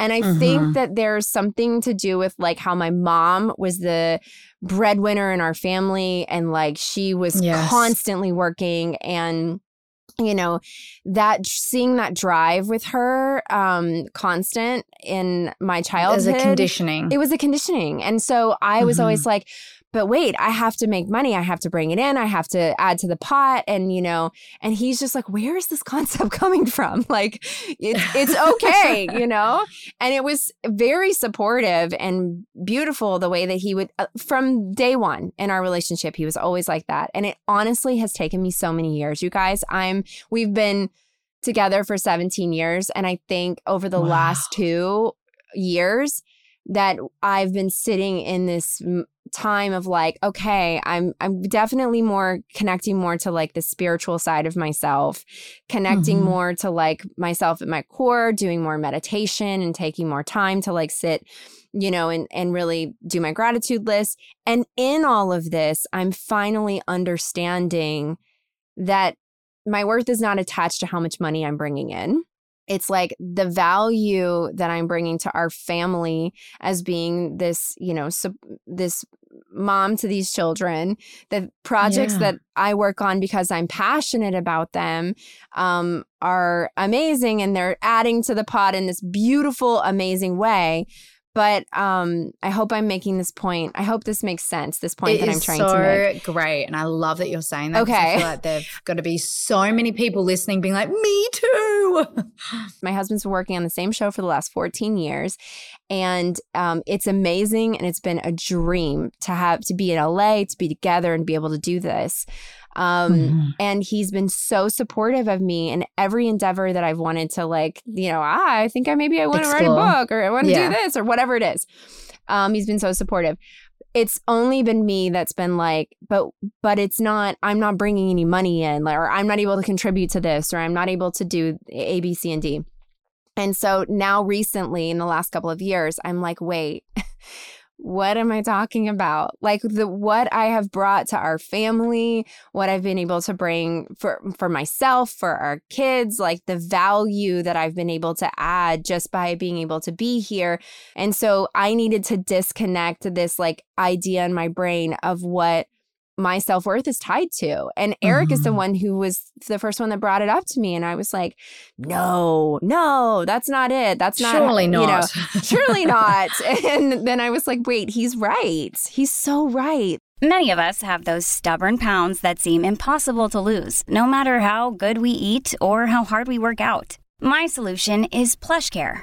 [SPEAKER 1] and I mm-hmm. think that there's something to do with like how my mom was the breadwinner in our family and like she was yes. constantly working and you know that seeing that drive with her um constant in my childhood
[SPEAKER 2] as a conditioning
[SPEAKER 1] it was a conditioning and so i was mm-hmm. always like but wait, I have to make money. I have to bring it in. I have to add to the pot. And, you know, and he's just like, where is this concept (laughs) coming from? (laughs) Like, it, it's okay, (laughs) you know? And it was very supportive and beautiful the way that he would, uh, from day one in our relationship, he was always like that. And it honestly has taken me so many years. You guys, I'm, we've been together for 17 years. And I think over the wow. last two, years that I've been sitting in this time of like okay i'm i'm definitely more connecting more to like the spiritual side of myself connecting mm-hmm. more to like myself at my core doing more meditation and taking more time to like sit you know and and really do my gratitude list and in all of this i'm finally understanding that my worth is not attached to how much money i'm bringing in it's like the value that i'm bringing to our family as being this you know so, this mom to these children the projects yeah. that i work on because i'm passionate about them um, are amazing and they're adding to the pot in this beautiful amazing way but um, I hope I'm making this point. I hope this makes sense. This point
[SPEAKER 2] it
[SPEAKER 1] that I'm trying
[SPEAKER 2] so
[SPEAKER 1] to make.
[SPEAKER 2] Great, and I love that you're saying that.
[SPEAKER 1] Okay,
[SPEAKER 2] I feel like there've got to be so many people listening, being like, "Me too." (laughs)
[SPEAKER 1] My husband's been working on the same show for the last 14 years, and um, it's amazing, and it's been a dream to have to be in LA, to be together, and be able to do this. Um, mm-hmm. and he's been so supportive of me in every endeavor that I've wanted to like, you know, ah, I think I maybe I want to write a book or I want to yeah. do this or whatever it is. Um, he's been so supportive. It's only been me that's been like, but but it's not. I'm not bringing any money in, or I'm not able to contribute to this, or I'm not able to do A, B, C, and D. And so now, recently, in the last couple of years, I'm like, wait. (laughs) what am I talking about? Like the what I have brought to our family, what I've been able to bring for for myself, for our kids, like the value that I've been able to add just by being able to be here. And so I needed to disconnect this like idea in my brain of what my self worth is tied to. And Eric mm-hmm. is the mm-hmm. one who was the first one that brought it up to me. And I was like, no, no, that's not it. That's not,
[SPEAKER 2] surely not.
[SPEAKER 1] You know, surely (laughs) not. And then I was like, wait, he's right. He's so right.
[SPEAKER 6] Many of us have those stubborn pounds that seem impossible to lose, no matter how good we eat or how hard we work out. My solution is PlushCare.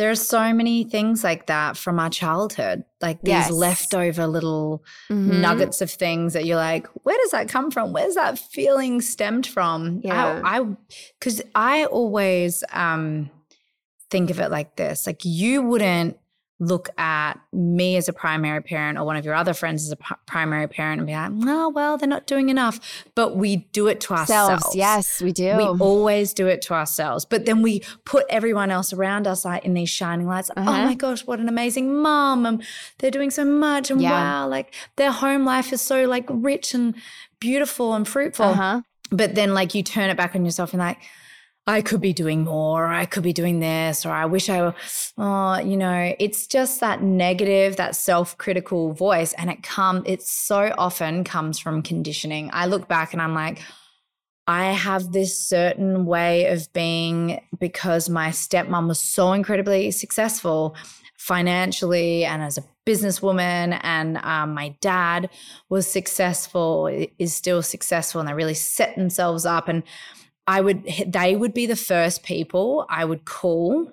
[SPEAKER 2] There are so many things like that from our childhood, like these yes. leftover little mm-hmm. nuggets of things that you're like, where does that come from? Where's that feeling stemmed from?
[SPEAKER 1] Yeah.
[SPEAKER 2] I, because I, I always um, think of it like this like, you wouldn't look at me as a primary parent or one of your other friends as a p- primary parent and be like, oh, well, they're not doing enough. But we do it to ourselves. Selves.
[SPEAKER 1] Yes, we do.
[SPEAKER 2] We always do it to ourselves. But then we put everyone else around us like in these shining lights. Oh uh-huh. Oh my gosh, what an amazing mom. And they're doing so much. And yeah. wow, like their home life is so like rich and beautiful and fruitful. Uh-huh. But then like you turn it back on yourself and like, I could be doing more, or I could be doing this, or I wish I were, oh, you know, it's just that negative, that self critical voice. And it come, it so often comes from conditioning. I look back and I'm like, I have this certain way of being because my stepmom was so incredibly successful financially and as a businesswoman and um, my dad was successful is still successful and they really set themselves up and I would they would be the first people I would call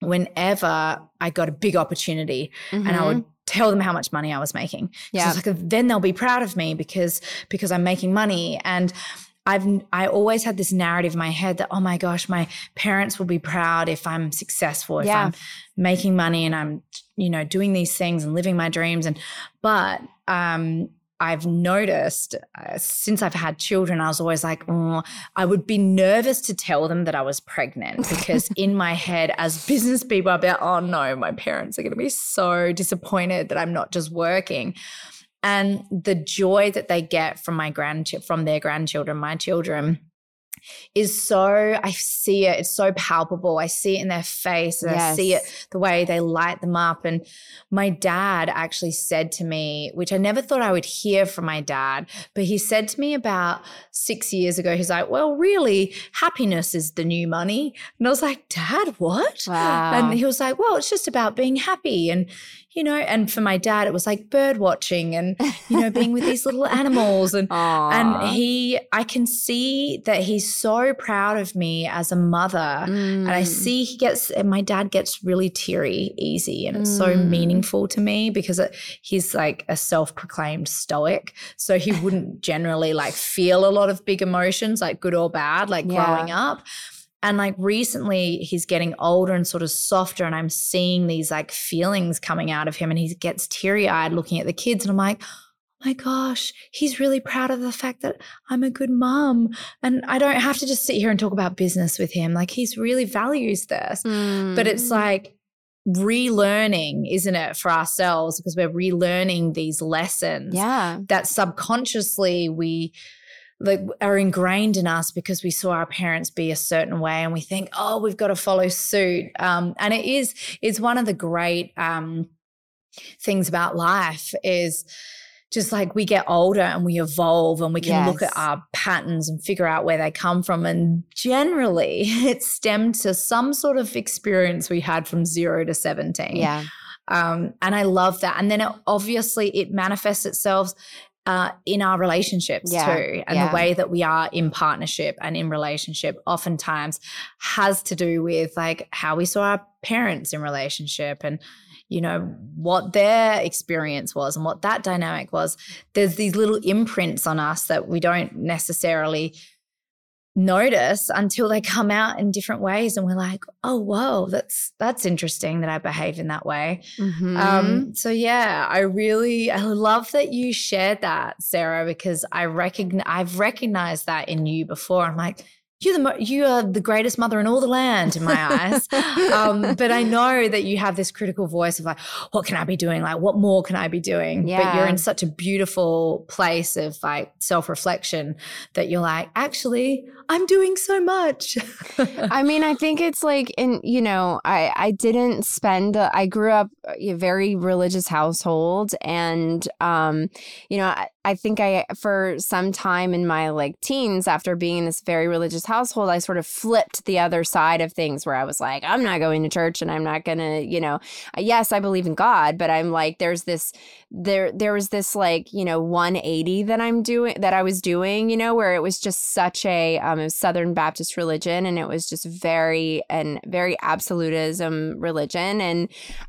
[SPEAKER 2] whenever I got a big opportunity mm-hmm. and I would mm-hmm. tell them how much money I was making. Yeah. Like, then they'll be proud of me because because I'm making money. And I've I always had this narrative in my head that oh my gosh, my parents will be proud if I'm successful, if yeah. I'm making money and I'm you know doing these things and living my dreams. And but um I've noticed uh, since I've had children, I was always like, oh, I would be nervous to tell them that I was pregnant (laughs) because in my head, as business people, I'd be like, oh no, my parents are going to be so disappointed that I'm not just working. And the joy that they get from my grandchildren, from their grandchildren, my children, is so I see it. It's so palpable. I see it in their face and yes. I see it the way they light them up. And my dad actually said to me, which I never thought I would hear from my dad, but he said to me about six years ago, he's like, Well, really, happiness is the new money. And I was like, Dad, what?
[SPEAKER 1] Wow.
[SPEAKER 2] And he was like, Well, it's just about being happy. And you know, and for my dad, it was like bird watching and, you know, being with these (laughs) little animals. And and he I can see that he's so proud of me as a mother. Mm. And I mm. see he gets and my dad gets really teary easy. And it's mm. so meaningful to me because it, he's like a self-proclaimed stoic. So he (laughs) wouldn't generally like feel a lot of big emotions, like good or bad, like yeah. growing up. And like recently, he's getting older and sort of softer, and I'm seeing these like feelings coming out of him, and he gets teary eyed looking at the kids. And I'm like, oh my gosh, he's really proud of the fact that I'm a good mom. And I don't have to just sit here and talk about business with him. Like, he's really values this. Mm. But it's mm. like, relearning, isn't it, for ourselves because we're relearning these lessons.
[SPEAKER 1] Yeah.
[SPEAKER 2] That subconsciously we like are ingrained in us because we saw our parents be a certain way and we think oh we've got to follow suit um, and it is it's one of the great um, things about life is just like we get older and we evolve and we can yes. look at our patterns and figure out where they come from and generally (laughs) it stemmed to some sort of experience we had from 0 to 17
[SPEAKER 1] yeah
[SPEAKER 2] um, and I love that. And then it, obviously it manifests itself uh, in our relationships yeah, too. And yeah. the way that we are in partnership and in relationship oftentimes has to do with like how we saw our parents in relationship and you know what their experience was and what that dynamic was there's these little imprints on us that we don't necessarily notice until they come out in different ways and we're like oh whoa that's that's interesting that i behave in that way mm-hmm. um so yeah i really i love that you shared that sarah because i recognize i've recognized that in you before i'm like you're the you are the greatest mother in all the land in my eyes. (laughs) um, but I know that you have this critical voice of like, what can I be doing? Like, what more can I be doing? Yeah. But you're in such a beautiful place of like self reflection that you're like, actually, I'm doing so much. (laughs)
[SPEAKER 1] I mean, I think it's like, in you know, I I didn't spend. I grew up a very religious household, and um, you know, I, I think I for some time in my like teens, after being in this very religious household, I sort of flipped the other side of things, where I was like, I'm not going to church, and I'm not gonna, you know, yes, I believe in God, but I'm like, there's this there there was this like you know 180 that i'm doing that i was doing you know where it was just such a um southern baptist religion and it was just very and very absolutism religion. And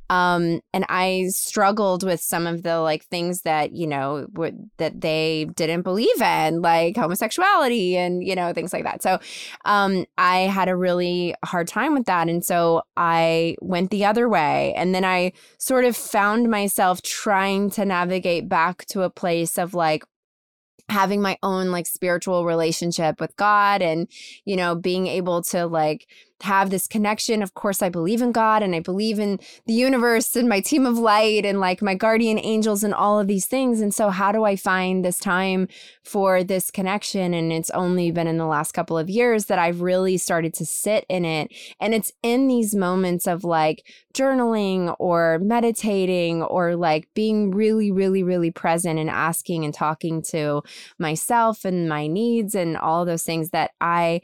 [SPEAKER 1] um and i struggled with some of the like things that you know w- that they didn't believe in like homosexuality and you know things like that. So um i had a really hard time with that. And so i went the other way. And then i sort of found myself trying to navigate back to a place of like having my own like spiritual relationship with God and you know being able to like have this connection. Of course, I believe in God and I believe in the universe and my team of light and like my guardian angels and all of these things. And so, how do I find this time for this connection? And it's only been in the last couple of years that I've really started to sit in it. And it's in these moments of like journaling or meditating or like being really, really, really present and asking and talking to myself and my needs and all those things that I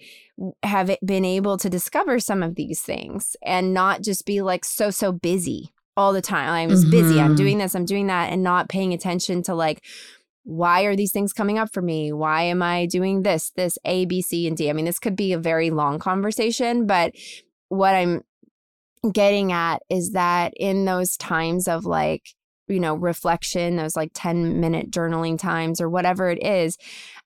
[SPEAKER 1] have been able to discover some of these things and not just be like so so busy all the time. I was mm-hmm. busy. I'm mm-hmm. doing this, I'm doing that and not paying attention to like why are these things coming up for me? Why am I doing this, this A, B, C, and D? I mean, this could be a very long conversation, but what I'm getting at is that in those times of like, you know, reflection, those like 10 minute journaling times or whatever it is,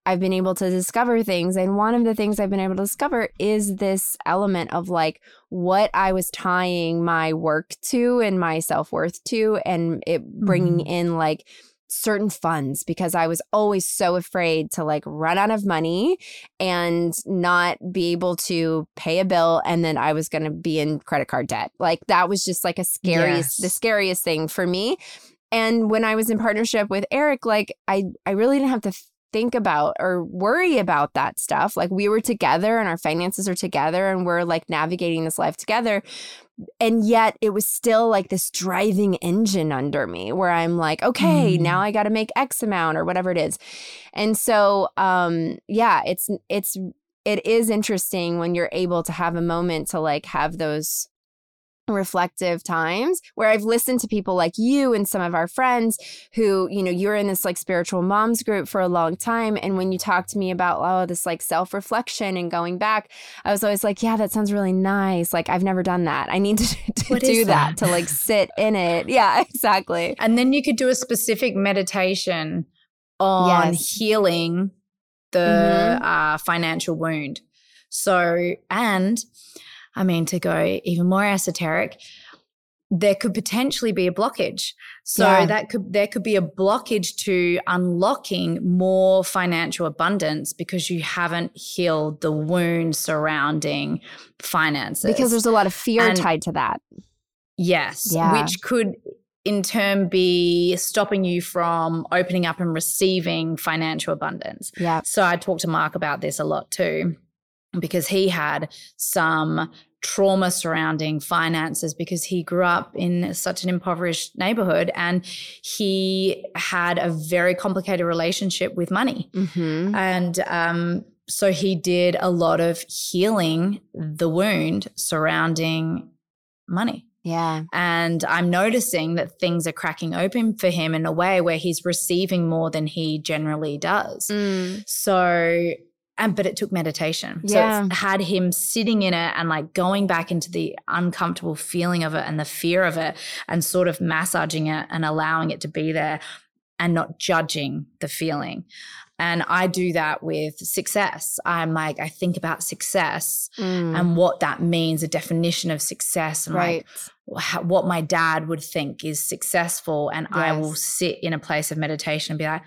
[SPEAKER 1] I've been able to discover things. And one of the things I've been able to discover is this element of like what I was tying my work to and my self worth to, and it bringing mm-hmm. in like certain funds because I was always so afraid to like run out of money and not be able to pay a bill and then I was going to be in credit card debt. Like that was just like a scariest yes. the scariest thing for me. And when I was in partnership with Eric like I I really didn't have to think about or worry about that stuff. Like we were together and our finances are together and we're like navigating this life together. And yet it was still like this driving engine under me where I'm like, okay, mm. now I got to make X amount or whatever it is. And so, um, yeah, it's, it's, it is interesting when you're able to have a moment to like have those reflective times where I've listened to people like you and some of our friends who, you know, you're in this like spiritual moms group for a long time. And when you talk to me about, oh, this like self reflection and going back, I was always like, yeah, that sounds really nice. Like, I've never done that. I need to, (laughs) to do that? that to like sit in it. (laughs) Yeah, exactly.
[SPEAKER 2] And then you could do a specific meditation on yes. healing the mm-hmm. uh, financial wound. So, and I mean, to go even more esoteric, there could potentially be a blockage. So yeah. that could there could be a blockage to unlocking more financial abundance because you haven't healed the wound surrounding finances.
[SPEAKER 1] Because there's a lot of fear and tied to that.
[SPEAKER 2] Yes, yeah. which could in turn be stopping you from opening up and receiving financial abundance.
[SPEAKER 1] Yeah.
[SPEAKER 2] So I talk to Mark about this a lot too because he had some trauma surrounding finances because he grew up in such an impoverished neighborhood and he had a very complicated relationship with money. Mm-hmm. And um, so he did a lot of healing the wound surrounding money.
[SPEAKER 1] Yeah.
[SPEAKER 2] And I'm noticing that things are cracking open for him in a way where he's receiving more than he generally does. Mm. So and but it took meditation. Yeah. So it had him sitting in it and like going back into the uncomfortable feeling of it and the fear of it and sort of massaging it and allowing it to be there and not judging the feeling. And I do that with success. I'm like, I think about success mm. and what that means, a definition of success, and right. like what my dad would think is successful. And yes. I will sit in a place of meditation and be like,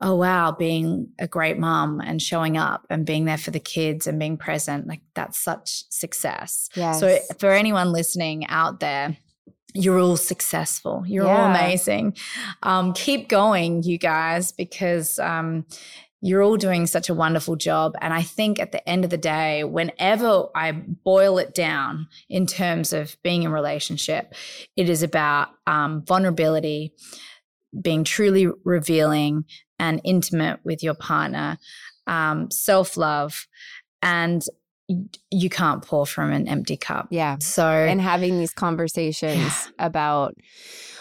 [SPEAKER 2] oh wow being a great mom and showing up and being there for the kids and being present like that's such success yes. so for anyone listening out there you're all successful you're yeah. all amazing um, keep going you guys because um, you're all doing such a wonderful job. And I think at the end of the day, whenever I boil it down in terms of being in relationship, it is about um, vulnerability, being truly revealing, and intimate with your partner, um, self love, and you can't pour from an empty cup.
[SPEAKER 1] Yeah.
[SPEAKER 2] So,
[SPEAKER 1] and having these conversations yeah. about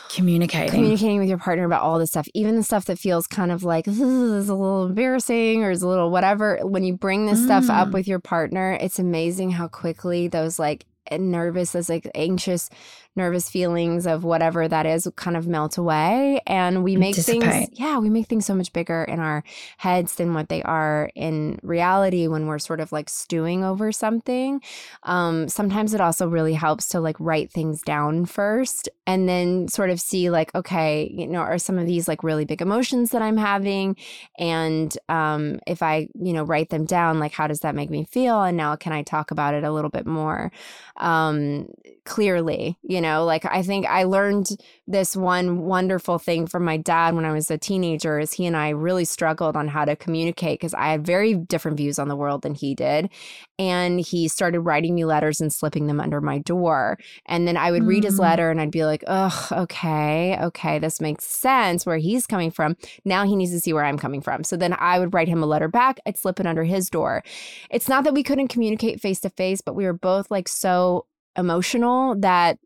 [SPEAKER 2] communicating
[SPEAKER 1] communicating with your partner about all this stuff even the stuff that feels kind of like is a little embarrassing or is a little whatever when you bring this mm. stuff up mm. with your partner it's amazing how quickly those like nervous those like anxious nervous feelings of whatever that is kind of melt away. And we make things yeah we make things so much bigger in our heads than what they are in reality when we're sort of like stewing over something. Um, sometimes it also really helps to like write things down first and then sort of see like okay you know are some of these like really big emotions that i'm having? And um, if i you know write them down like how does that make me feel? And now can i talk about it a little bit more um, clearly you know like i think i learned this one wonderful thing from my dad when i was a teenager is he and i really struggled on how to communicate because i had very different views on the world than he did and he started writing me letters and slipping them under my door and then i would mm. read his mm. letter and i'd be like oh okay okay this makes sense where he's coming from now he needs to see where i'm coming from so then i would write him a letter back i'd slip it under his door it's not that we couldn't communicate face to face but we were both like so emotional that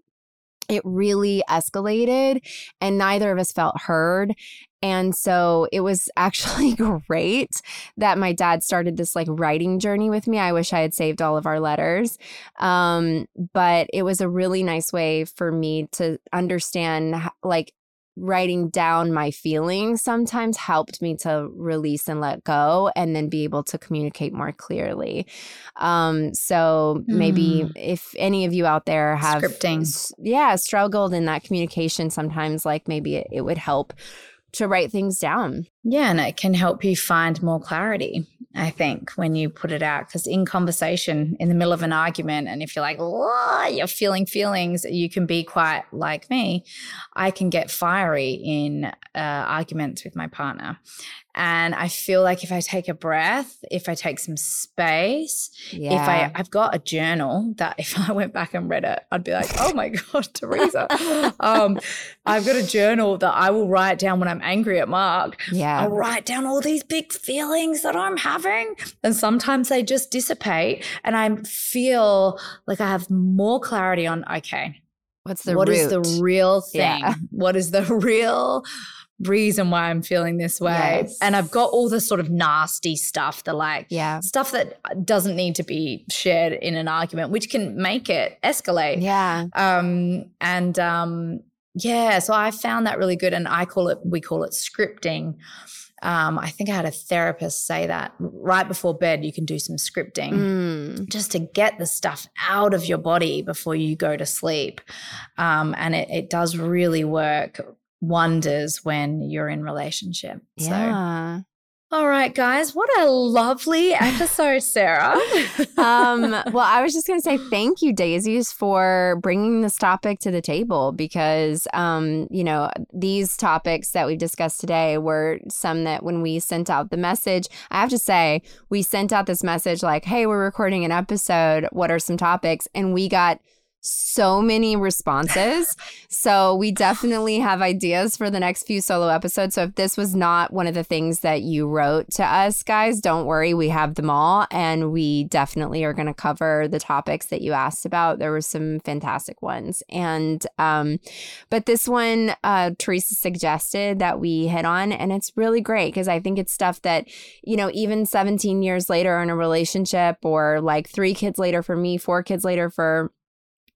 [SPEAKER 1] it really escalated and neither of us felt heard. And so it was (laughs) actually great that my dad started this like writing journey with me. I wish I had saved all of our letters. Um, but it was a really nice way for me to understand like writing down my feelings sometimes helped me to release and let go and then be able to communicate more clearly. Um, so mm. maybe if any of you out there have
[SPEAKER 2] scripting,
[SPEAKER 1] yeah, struggled in that communication sometimes, like maybe it, it would help to write things down.
[SPEAKER 2] Yeah, and it can help you find more clarity. I think, when you put it out. Because in conversation, in the middle of an argument, and if you're like, you're feeling feelings, you can be quite like me. I can get fiery in uh, arguments with my partner. And I feel like if I take a breath, if I take some space, yeah. if I, I've got a journal that (laughs) if I went back and read it, I'd be like, oh my (laughs) God, Teresa. (laughs) um, I've got a journal that I will write down when I'm angry at Mark.
[SPEAKER 1] Yeah.
[SPEAKER 2] I'll write down all these big feelings that I'm having. And sometimes they just dissipate. And I feel like I have more clarity on, okay,
[SPEAKER 1] what's the
[SPEAKER 2] what is the real thing? Yeah. What is the (laughs) real reason why I'm feeling this way. Yes. And I've got all the sort of nasty stuff, the like
[SPEAKER 1] yeah.
[SPEAKER 2] stuff that doesn't need to be shared in an argument, which can make it escalate.
[SPEAKER 1] Yeah.
[SPEAKER 2] Um and um yeah, so I found that really good and I call it we call it scripting. Um, I think I had a therapist say that right before bed, you can do some scripting
[SPEAKER 1] mm.
[SPEAKER 2] just to get the stuff out of your body before you go to sleep. Um, and it, it does really work wonders when you're in relationship.
[SPEAKER 1] Yeah.
[SPEAKER 2] So all right, guys, what a lovely episode, Sarah. (laughs)
[SPEAKER 1] um, well, I was just going to say thank you, Dazeys, for bringing this topic to the table because, um, you know, these topics that we've discussed today were some that when we sent out the message, I have to say, we sent out this message like, hey, we're recording an episode. What are some topics? And we got so many responses. (laughs) so we definitely have ideas for the next few solo episodes. So if this was not one of the things that you wrote to us, guys, don't worry. We have them all. And we definitely are going to cover the topics that you asked about. There were some fantastic ones. And, um, but this one, uh, Teresa suggested that we hit on. And it's really great because I think it's stuff that, you know, even 17 years later in a relationship or like three kids later for me, four kids later for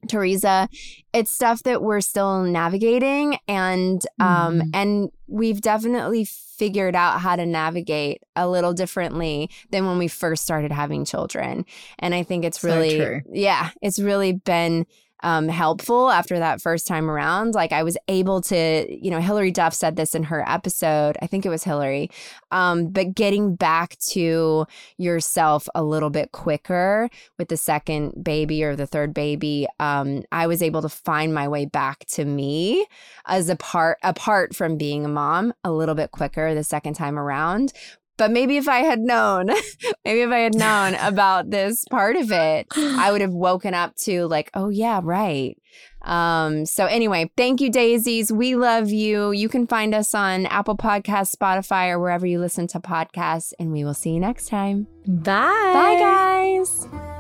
[SPEAKER 1] Teresa, it's stuff that we're still navigating and um mm. and we've definitely figured out how to navigate a little differently than when we first started having children. And I think it's really
[SPEAKER 2] so
[SPEAKER 1] yeah, it's really been um, helpful after that first time around. Like I was able to, you know, Hilary Duff said this in her episode. I think it was Hilary. Um, but getting back to yourself a little bit quicker with the second baby or the third baby, um, I was able to find my way back to me as a part apart from being a mom a little bit quicker the second time around but maybe if I had known, (laughs) maybe if I had known (laughs) about this part of it, I would have woken up to like, oh yeah, right. Um, so anyway, thank you, Dazeys. We love you. You can find us on Apple Podcasts, Spotify, or wherever you listen to podcasts, and we will see you next time.
[SPEAKER 2] Bye.
[SPEAKER 1] Bye, guys.